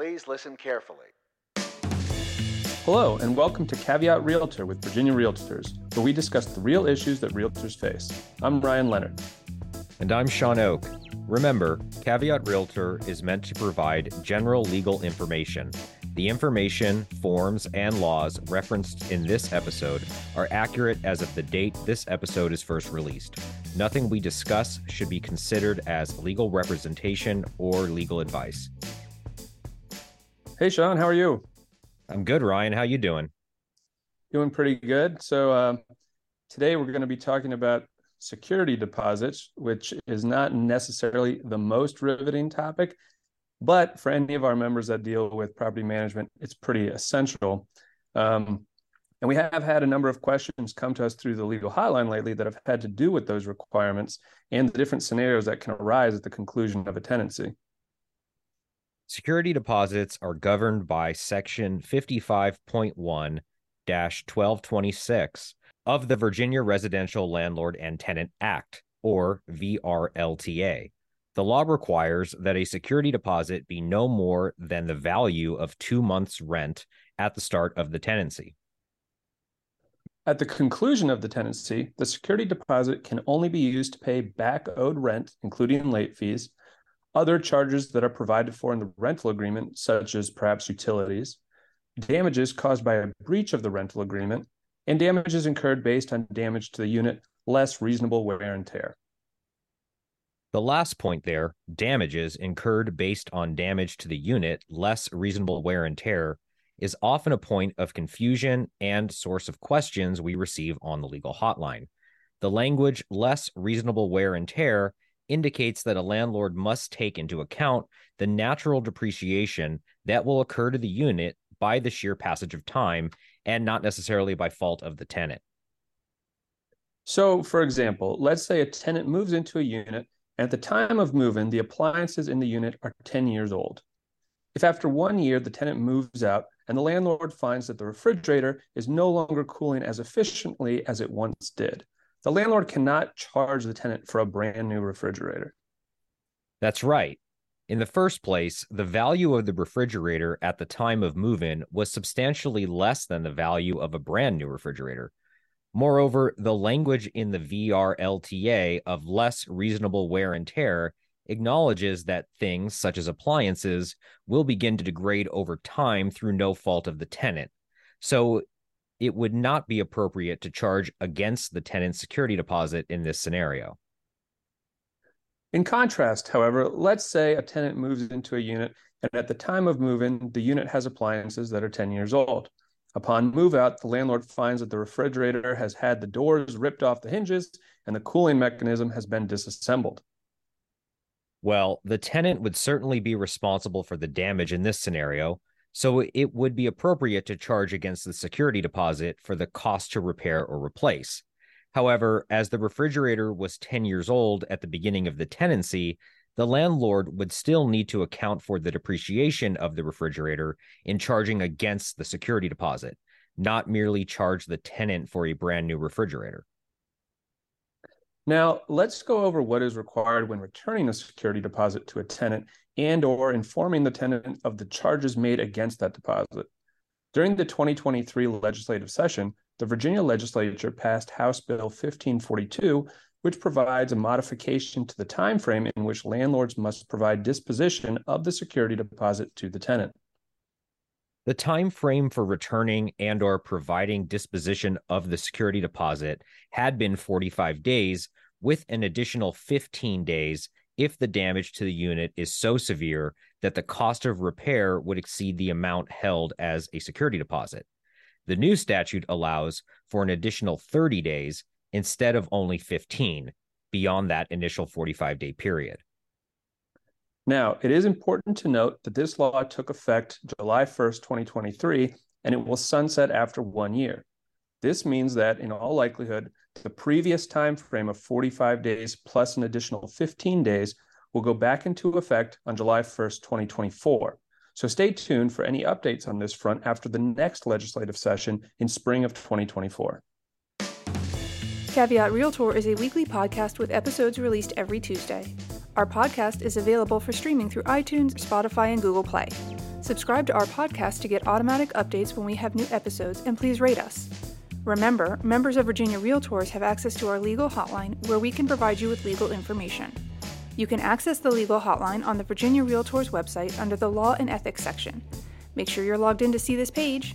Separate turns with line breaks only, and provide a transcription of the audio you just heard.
Please listen carefully.
Hello, and welcome to Caveat Realtor with Virginia Realtors, where we discuss the real issues that realtors face. I'm Ryan Leonard.
And I'm Sean Oak. Remember, Caveat Realtor is meant to provide general legal information. The information, forms, and laws referenced in this episode are accurate as of the date this episode is first released. Nothing we discuss should be considered as legal representation or legal advice.
Hey, Sean, how are you?
I'm good, Ryan. How you doing?
Doing pretty good. So uh, today we're going to be talking about security deposits, which is not necessarily the most riveting topic, but for any of our members that deal with property management, it's pretty essential. Um, and we have had a number of questions come to us through the legal hotline lately that have had to do with those requirements and the different scenarios that can arise at the conclusion of a tenancy.
Security deposits are governed by Section 55.1 1226 of the Virginia Residential Landlord and Tenant Act, or VRLTA. The law requires that a security deposit be no more than the value of two months' rent at the start of the tenancy.
At the conclusion of the tenancy, the security deposit can only be used to pay back owed rent, including late fees, other charges that are provided for in the rental agreement, such as perhaps utilities, damages caused by a breach of the rental agreement, and damages incurred based on damage to the unit less reasonable wear and tear.
The last point there, damages incurred based on damage to the unit less reasonable wear and tear, is often a point of confusion and source of questions we receive on the legal hotline. The language less reasonable wear and tear indicates that a landlord must take into account the natural depreciation that will occur to the unit by the sheer passage of time and not necessarily by fault of the tenant.
So, for example, let's say a tenant moves into a unit, and at the time of move-in, the appliances in the unit are 10 years old. If after one year the tenant moves out and the landlord finds that the refrigerator is no longer cooling as efficiently as it once did, the landlord cannot charge the tenant for a brand new refrigerator.
That's right. In the first place, the value of the refrigerator at the time of move in was substantially less than the value of a brand new refrigerator. Moreover, the language in the VRLTA of less reasonable wear and tear acknowledges that things such as appliances will begin to degrade over time through no fault of the tenant. So it would not be appropriate to charge against the tenant's security deposit in this scenario.
In contrast, however, let's say a tenant moves into a unit and at the time of move in, the unit has appliances that are 10 years old. Upon move out, the landlord finds that the refrigerator has had the doors ripped off the hinges and the cooling mechanism has been disassembled.
Well, the tenant would certainly be responsible for the damage in this scenario, so it would be appropriate to charge against the security deposit for the cost to repair or replace. However, as the refrigerator was 10 years old at the beginning of the tenancy, the landlord would still need to account for the depreciation of the refrigerator in charging against the security deposit, not merely charge the tenant for a brand new refrigerator.
Now, let's go over what is required when returning a security deposit to a tenant and or informing the tenant of the charges made against that deposit. During the 2023 legislative session, the Virginia legislature passed House Bill 1542, which provides a modification to the time frame in which landlords must provide disposition of the security deposit to the tenant.
The time frame for returning and or providing disposition of the security deposit had been 45 days with an additional 15 days if the damage to the unit is so severe that the cost of repair would exceed the amount held as a security deposit. The new statute allows for an additional 30 days instead of only 15 beyond that initial 45 day period.
Now, it is important to note that this law took effect July 1st, 2023, and it will sunset after one year. This means that, in all likelihood, the previous time frame of 45 days plus an additional 15 days will go back into effect on July 1st, 2024. So stay tuned for any updates on this front after the next legislative session in spring of 2024.
Caveat Realtor is a weekly podcast with episodes released every Tuesday. Our podcast is available for streaming through iTunes, Spotify, and Google Play. Subscribe to our podcast to get automatic updates when we have new episodes, and please rate us. Remember, members of Virginia Realtors have access to our legal hotline where we can provide you with legal information. You can access the legal hotline on the Virginia Realtors website under the Law and Ethics section. Make sure you're logged in to see this page.